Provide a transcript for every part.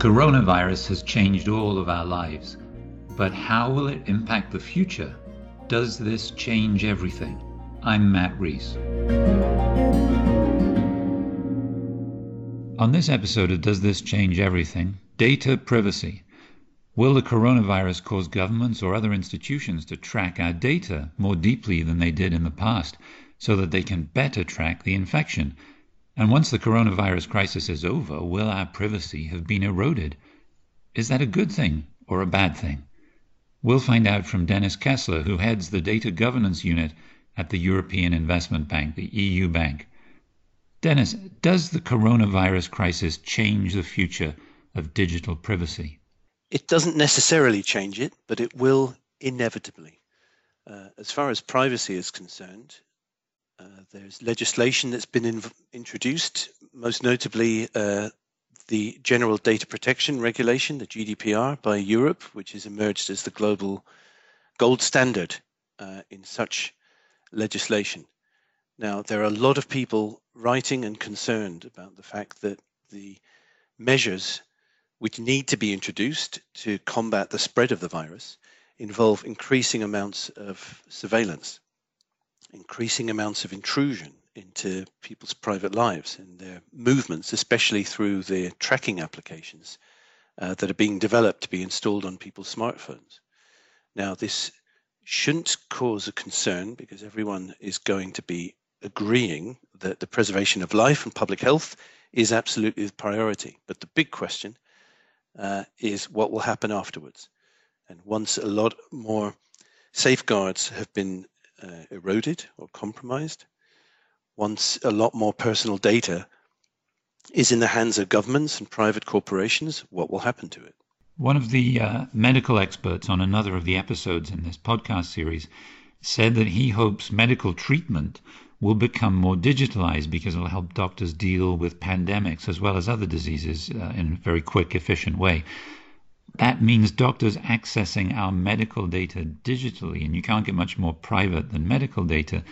Coronavirus has changed all of our lives, but how will it impact the future? Does this change everything? I'm Matt Rees. On this episode of Does This Change Everything? Data privacy. Will the coronavirus cause governments or other institutions to track our data more deeply than they did in the past so that they can better track the infection? And once the coronavirus crisis is over, will our privacy have been eroded? Is that a good thing or a bad thing? We'll find out from Dennis Kessler, who heads the Data Governance Unit at the European Investment Bank, the EU Bank. Dennis, does the coronavirus crisis change the future of digital privacy? It doesn't necessarily change it, but it will inevitably. Uh, as far as privacy is concerned, uh, there's legislation that's been in, introduced, most notably uh, the General Data Protection Regulation, the GDPR, by Europe, which has emerged as the global gold standard uh, in such legislation. Now, there are a lot of people writing and concerned about the fact that the measures which need to be introduced to combat the spread of the virus involve increasing amounts of surveillance, increasing amounts of intrusion into people's private lives and their movements, especially through the tracking applications uh, that are being developed to be installed on people's smartphones. Now, this shouldn't cause a concern because everyone is going to be agreeing that the preservation of life and public health is absolutely the priority. But the big question uh, is what will happen afterwards. And once a lot more safeguards have been uh, eroded or compromised, once a lot more personal data is in the hands of governments and private corporations, what will happen to it? One of the uh, medical experts on another of the episodes in this podcast series said that he hopes medical treatment will become more digitalized because it'll help doctors deal with pandemics as well as other diseases uh, in a very quick, efficient way. That means doctors accessing our medical data digitally, and you can't get much more private than medical data.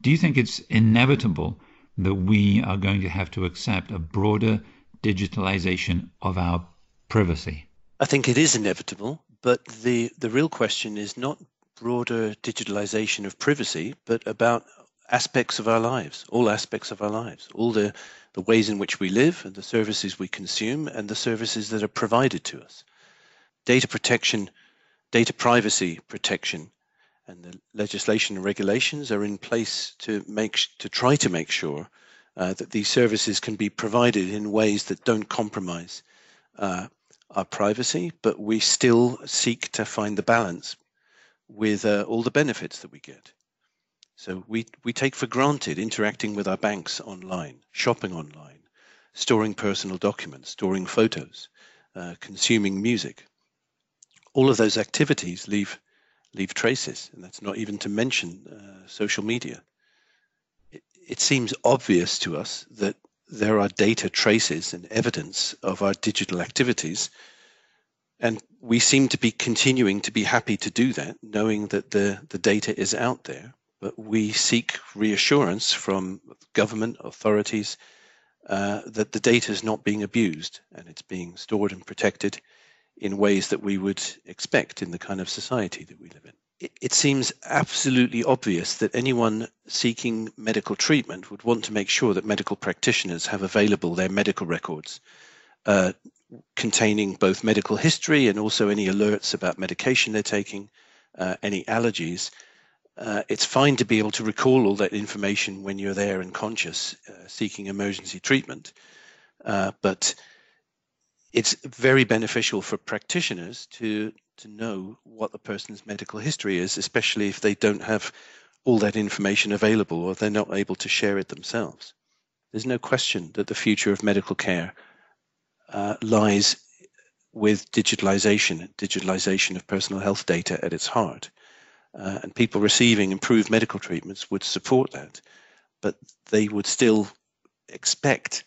Do you think it's inevitable that we are going to have to accept a broader digitalization of our privacy? I think it is inevitable, but the, the real question is not broader digitalization of privacy, but about aspects of our lives, all aspects of our lives, all the, the ways in which we live and the services we consume and the services that are provided to us. Data protection, data privacy protection, and the legislation and regulations are in place to make to try to make sure uh, that these services can be provided in ways that don't compromise uh, our privacy, but we still seek to find the balance with uh, all the benefits that we get. So we, we take for granted interacting with our banks online, shopping online, storing personal documents, storing photos, uh, consuming music. All of those activities leave leave traces, and that's not even to mention uh, social media. It, it seems obvious to us that there are data traces and evidence of our digital activities, and we seem to be continuing to be happy to do that, knowing that the, the data is out there but we seek reassurance from government authorities uh, that the data is not being abused and it's being stored and protected in ways that we would expect in the kind of society that we live in. It, seems absolutely obvious that anyone seeking medical treatment would want to make sure that medical practitioners have available their medical records uh, containing both medical history and also any alerts about medication they're taking, uh, any allergies, uh, it's fine to be able to recall all that information when you're there and conscious, uh, seeking emergency treatment. Uh, but it's very beneficial for practitioners to to know what the person's medical history is, especially if they don't have all that information available or they're not able to share it themselves. There's no question that the future of medical care uh, lies with digitalization, digitalization of personal health data at its heart uh, and people receiving improved medical treatments would support that, but they would still expect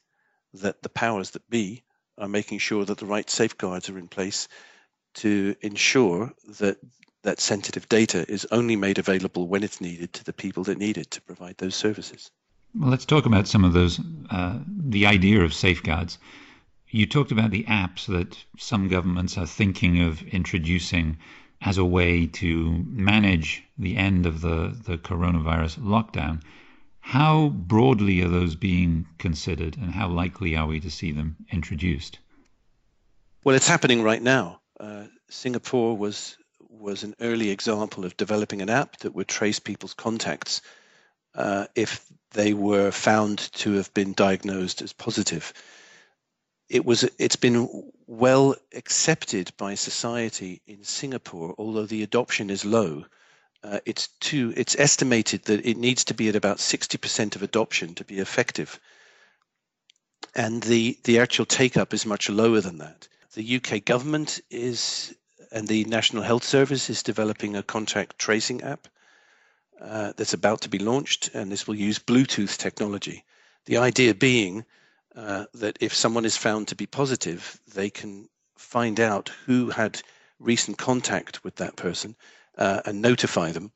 that the powers that be are making sure that the right safeguards are in place to ensure that that sensitive data is only made available when it's needed to the people that need it to provide those services. Well, let's talk about some of those, uh, the idea of safeguards. You talked about the apps that some governments are thinking of introducing as a way to manage the end of the, the coronavirus lockdown. How broadly are those being considered, and how likely are we to see them introduced? Well, it's happening right now. Uh, Singapore was was an early example of developing an app that would trace people's contacts uh, if they were found to have been diagnosed as positive. It was it's been well accepted by society in Singapore, although the adoption is low. Uh, it's too it's estimated that it needs to be at about 60% of adoption to be effective. And the, the actual take up is much lower than that. The UK government is and the National Health Service is developing a contact tracing app uh, that's about to be launched, and this will use Bluetooth technology. The idea being uh, that if someone is found to be positive, they can find out who had recent contact with that person uh, and notify them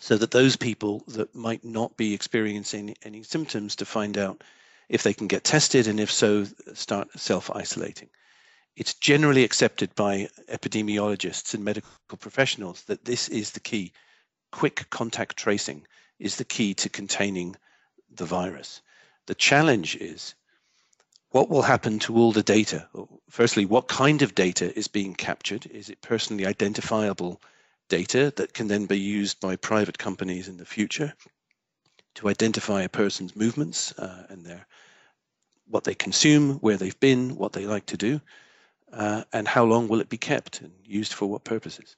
so that those people that might not be experiencing any symptoms to find out if they can get tested and if so start self-isolating it's generally accepted by epidemiologists and medical professionals that this is the key. Quick contact tracing is the key to containing the virus. The challenge is what will happen to all the data? Firstly, what kind of data is being captured? Is it personally identifiable data that can then be used by private companies in the future to identify a person's movements uh, and their what they consume, where they've been, what they like to do? uh, and how long will it be kept and used for what purposes?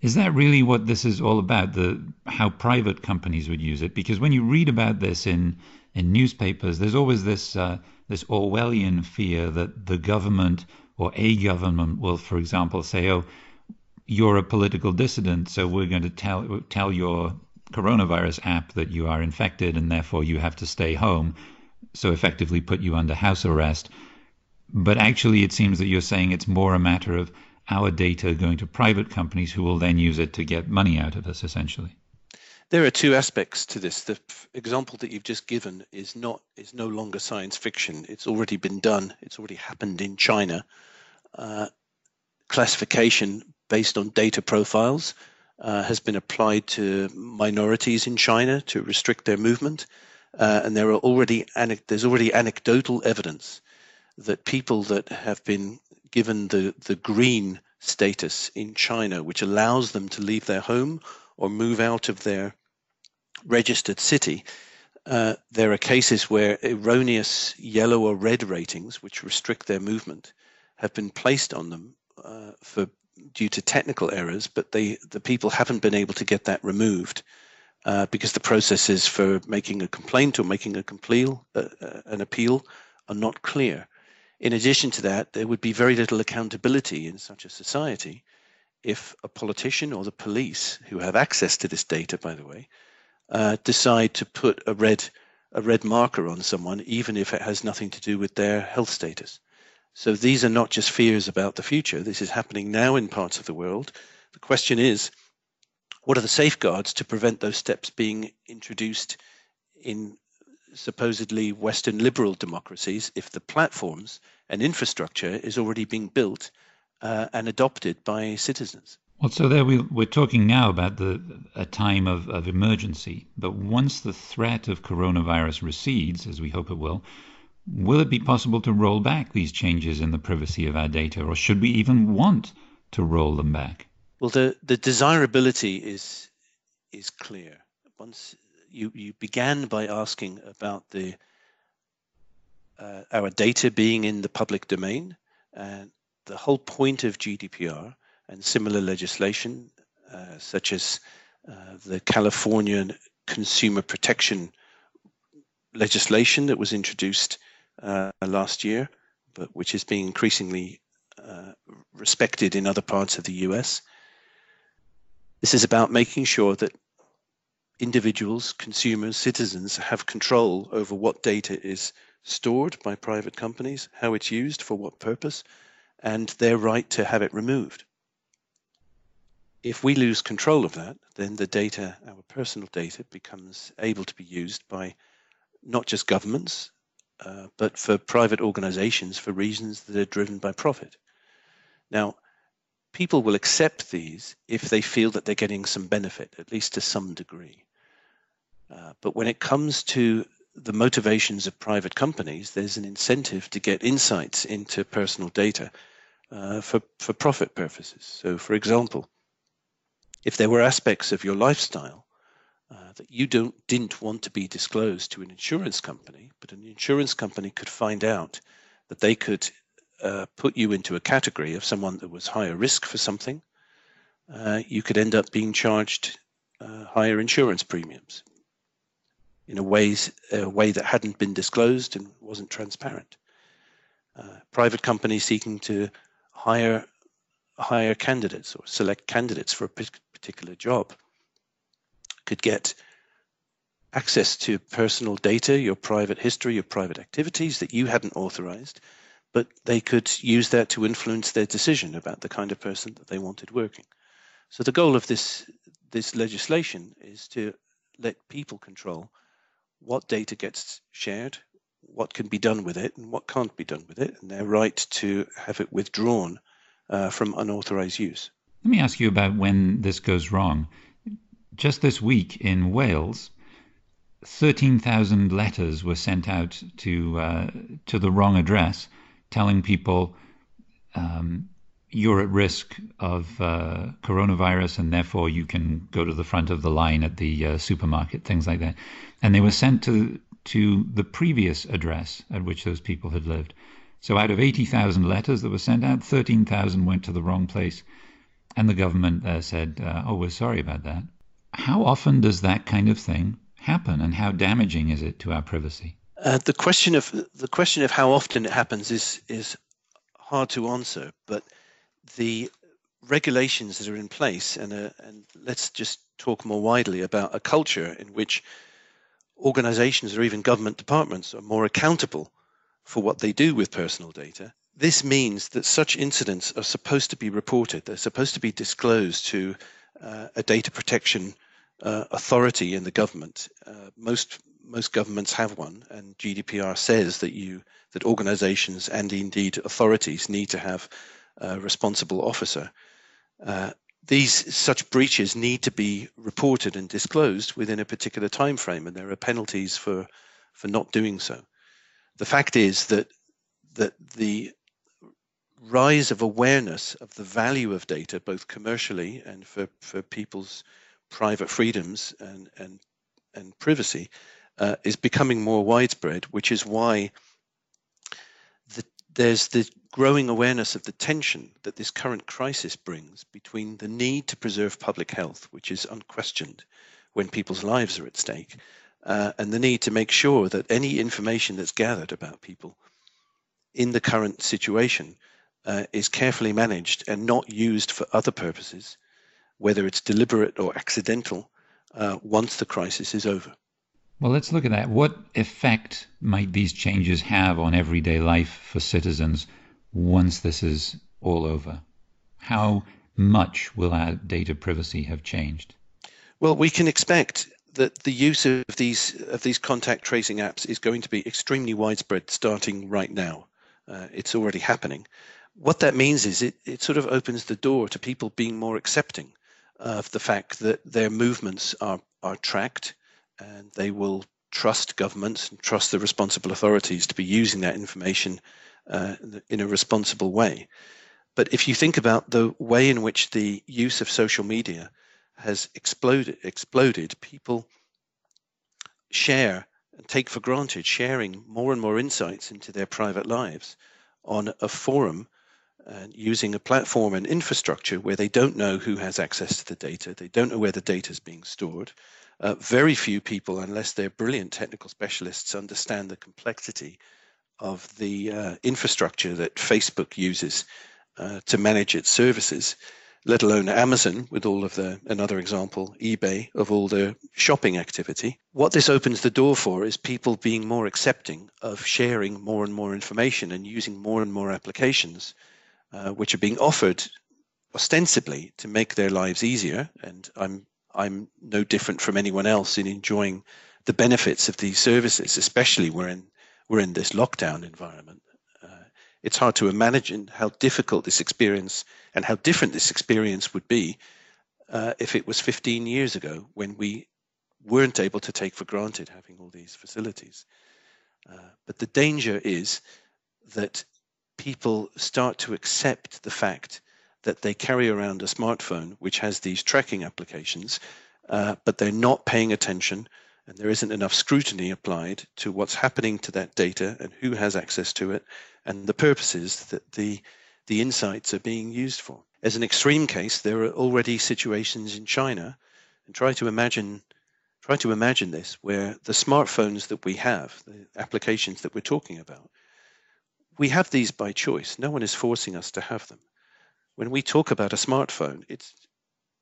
Is that really what this is all about? The how private companies would use it? Because when you read about this in in newspapers, there's always this uh, this Orwellian fear that the government or a government will, for example, say, "Oh, you're a political dissident, so we're going to tell tell your coronavirus app that you are infected, and therefore you have to stay home." So effectively, put you under house arrest. But actually, it seems that you're saying it's more a matter of our data going to private companies who will then use it to get money out of us, essentially. There are two aspects to this. The example that you've just given is not is no longer science fiction. It's already been done. It's already happened in China. Uh, classification based on data profiles uh, has been applied to minorities in China to restrict their movement, uh, and there are already there's already anecdotal evidence that people that have been given the, the green status in China, which allows them to leave their home or move out of their registered city, uh, there are cases where erroneous yellow or red ratings, which restrict their movement, have been placed on them uh, for due to technical errors, but they the people haven't been able to get that removed uh, because the processes for making a complaint or making a complaint, uh, uh, an appeal, are not clear. In addition to that, there would be very little accountability in such a society if a politician or the police, who have access to this data, by the way, uh, decide to put a red a red marker on someone, even if it has nothing to do with their health status. So these are not just fears about the future. This is happening now in parts of the world. The question is, what are the safeguards to prevent those steps being introduced in supposedly Western liberal democracies if the platforms and infrastructure is already being built uh, and adopted by citizens. Well, so there we, we're talking now about the a time of, of emergency, but once the threat of coronavirus recedes, as we hope it will, will it be possible to roll back these changes in the privacy of our data, or should we even want to roll them back? Well, the, the desirability is is clear. Once you, you began by asking about the uh, our data being in the public domain. And the whole point of GDPR and similar legislation, uh, such as uh, the California Consumer Protection legislation that was introduced uh, last year, but which is being increasingly uh, respected in other parts of the US. This is about making sure that individuals, consumers, citizens have control over what data is stored by private companies, how it's used, for what purpose, and their right to have it removed. If we lose control of that, then the data, our personal data, becomes able to be used by not just governments, uh, but for private organizations for reasons that are driven by profit. Now, people will accept these if they feel that they're getting some benefit, at least to some degree. Uh, but when it comes to the motivations of private companies, there's an incentive to get insights into personal data uh, for, for profit purposes. So, for example, if there were aspects of your lifestyle uh, that you don't didn't want to be disclosed to an insurance company, but an insurance company could find out that they could uh, put you into a category of someone that was higher risk for something, uh, you could end up being charged uh, higher insurance premiums in a ways a way that hadn't been disclosed and wasn't transparent. Uh, private companies seeking to hire hire candidates or select candidates for a particular job could get access to personal data, your private history, your private activities that you hadn't authorized, but they could use that to influence their decision about the kind of person that they wanted working. So the goal of this this legislation is to let people control what data gets shared, what can be done with it, and what can't be done with it, and their right to have it withdrawn uh, from unauthorized use. Let me ask you about when this goes wrong. Just this week in Wales, 13,000 letters were sent out to uh, to the wrong address, telling people um, you're at risk of uh, coronavirus and therefore you can go to the front of the line at the uh, supermarket, things like that. And they were sent to to the previous address at which those people had lived. So out of 80,000 letters that were sent out, 13,000 went to the wrong place. And the government uh, said, uh, oh, we're sorry about that. How often does that kind of thing happen and how damaging is it to our privacy? Uh, the question of the question of how often it happens is is hard to answer, but the regulations that are in place, and, uh, and let's just talk more widely about a culture in which organizations or even government departments are more accountable for what they do with personal data. This means that such incidents are supposed to be reported, they're supposed to be disclosed to a data protection uh, authority in the government. Uh, most most governments have one, and GDPR says that you that organizations and indeed authorities need to have a responsible officer. Uh, these such breaches need to be reported and disclosed within a particular time frame, and there are penalties for for not doing so. The fact is that that the rise of awareness of the value of data, both commercially and for, for people's private freedoms and and and privacy, uh, is becoming more widespread, which is why the, there's the growing awareness of the tension that this current crisis brings between the need to preserve public health, which is unquestioned when people's lives are at stake, uh, and the need to make sure that any information that's gathered about people in the current situation uh, is carefully managed and not used for other purposes, whether it's deliberate or accidental, uh, once the crisis is over. Well, let's look at that. What effect might these changes have on everyday life for citizens once this is all over? How much will our data privacy have changed? Well, we can expect that the use of these of these contact tracing apps is going to be extremely widespread starting right now. Uh, it's already happening. What that means is it, it sort of opens the door to people being more accepting of the fact that their movements are, are tracked and they will trust governments and trust the responsible authorities to be using that information uh, in a responsible way. But if you think about the way in which the use of social media has exploded, exploded, people share and take for granted sharing more and more insights into their private lives on a forum and using a platform and infrastructure where they don't know who has access to the data, they don't know where the data is being stored, uh, very few people, unless they're brilliant technical specialists, understand the complexity of the uh, infrastructure that Facebook uses uh, to manage its services, let alone Amazon with all of the, another example, eBay of all the shopping activity. What this opens the door for is people being more accepting of sharing more and more information and using more and more applications, uh, which are being offered ostensibly to make their lives easier. And I'm I'm no different from anyone else in enjoying the benefits of these services, especially when we're in this lockdown environment. Uh, it's hard to imagine how difficult this experience and how different this experience would be uh, if it was 15 years ago when we weren't able to take for granted having all these facilities. Uh, but the danger is that people start to accept the fact that they carry around a smartphone which has these tracking applications, uh, but they're not paying attention and there isn't enough scrutiny applied to what's happening to that data and who has access to it and the purposes that the, the insights are being used for. As an extreme case, there are already situations in China, and try to imagine try to imagine this where the smartphones that we have, the applications that we're talking about, we have these by choice. No one is forcing us to have them. When we talk about a smartphone, it's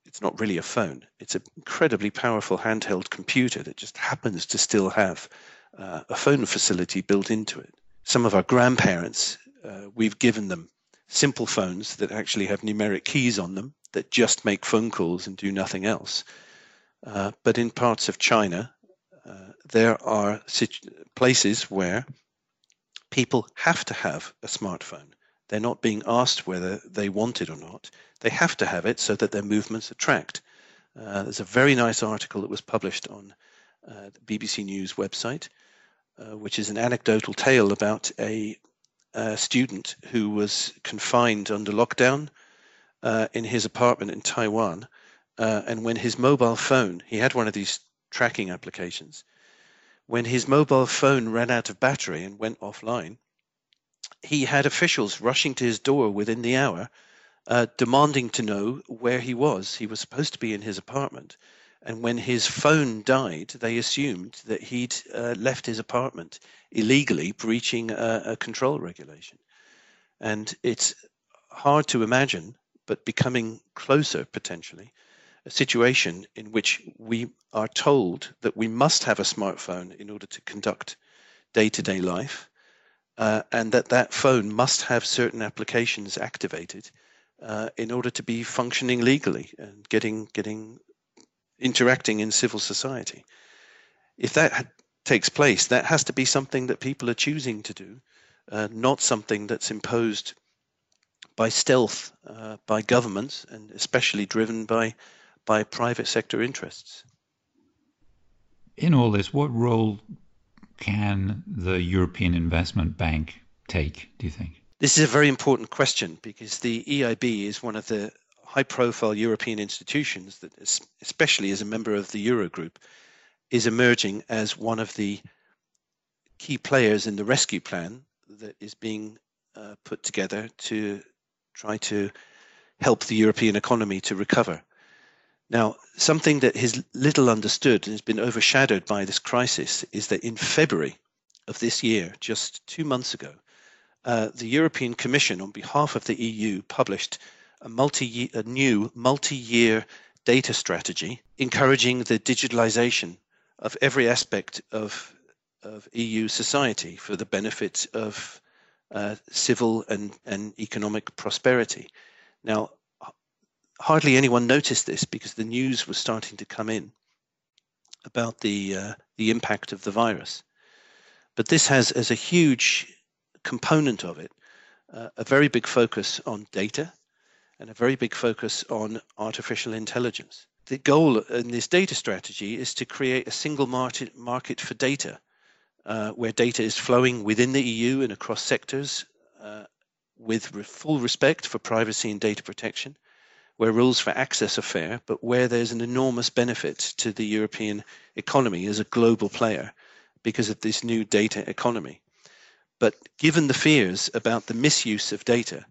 it's not really a phone. It's an incredibly powerful handheld computer that just happens to still have uh, a phone facility built into it. Some of our grandparents, uh, we've given them simple phones that actually have numeric keys on them that just make phone calls and do nothing else. Uh, but in parts of China, uh, there are situ- places where people have to have a smartphone. They're not being asked whether they want it or not. They have to have it so that their movements are tracked. Uh, there's a very nice article that was published on uh, the BBC News website, uh, which is an anecdotal tale about a, a student who was confined under lockdown uh, in his apartment in Taiwan. Uh, and when his mobile phone, he had one of these tracking applications, when his mobile phone ran out of battery and went offline, he had officials rushing to his door within the hour, uh, demanding to know where he was. He was supposed to be in his apartment. And when his phone died, they assumed that he'd uh, left his apartment illegally, breaching a, a control regulation. And it's hard to imagine, but becoming closer potentially, a situation in which we are told that we must have a smartphone in order to conduct day-to-day life, uh, and that that phone must have certain applications activated uh, in order to be functioning legally and getting getting interacting in civil society. If that takes place, that has to be something that people are choosing to do, uh, not something that's imposed by stealth uh, by governments and especially driven by by private sector interests. In all this, what role can the European Investment Bank take, do you think? This is a very important question because the EIB is one of the high profile European institutions that, especially as a member of the Eurogroup, is emerging as one of the key players in the rescue plan that is being uh, put together to try to help the European economy to recover. Now, something that is little understood and has been overshadowed by this crisis is that in February of this year, just two months ago, uh, the European Commission, on behalf of the EU, published a, multi a new multi-year data strategy encouraging the digitalization of every aspect of, of EU society for the benefit of uh, civil and, and economic prosperity. Now, hardly anyone noticed this because the news was starting to come in about the uh, the impact of the virus. But this has as a huge component of it uh, a very big focus on data and a very big focus on artificial intelligence. The goal in this data strategy is to create a single market market for data, uh, where data is flowing within the EU and across sectors, uh, with re- full respect for privacy and data protection, where rules for access are fair, but where there's an enormous benefit to the European economy as a global player because of this new data economy. But given the fears about the misuse of data,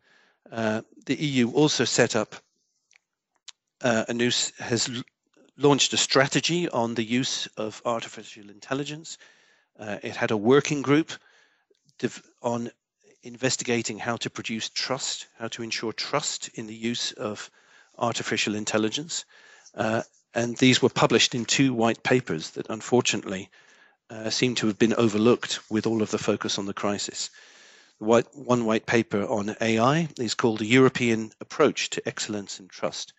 uh, the EU also set up uh, a new has launched a strategy on the use of artificial intelligence. Uh, it had a working group on investigating how to produce trust, how to ensure trust in the use of artificial intelligence. Uh, and these were published in two white papers that unfortunately uh, seem to have been overlooked with all of the focus on the crisis. White, one white paper on AI is called A European Approach to Excellence and Trust.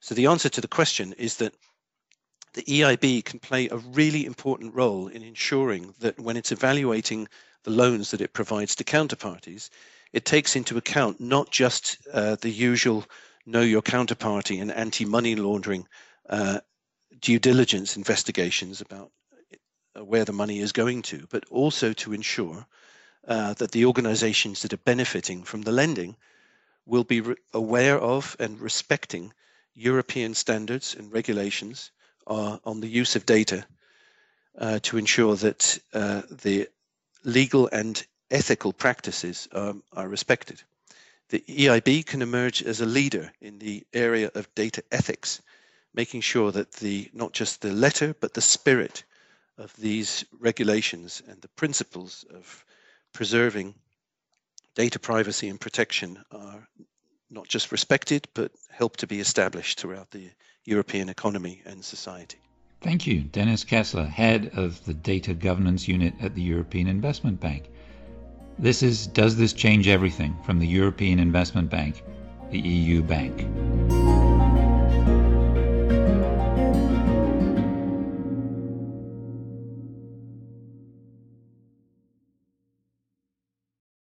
So the answer to the question is that the EIB can play a really important role in ensuring that when it's evaluating the loans that it provides to counterparties, it takes into account not just uh, the usual know your counterparty and anti money laundering uh, due diligence investigations about uh, where the money is going to, but also to ensure uh, that the organizations that are benefiting from the lending will be re- aware of and respecting European standards and regulations uh, on the use of data uh, to ensure that uh, the legal and ethical practices um, are respected. The EIB can emerge as a leader in the area of data ethics, making sure that the not just the letter but the spirit of these regulations and the principles of preserving data privacy and protection are not just respected but help to be established throughout the European economy and society. Thank you, Dennis Kessler, head of the Data Governance Unit at the European Investment Bank. This is Does This Change Everything from the European Investment Bank, the EU Bank.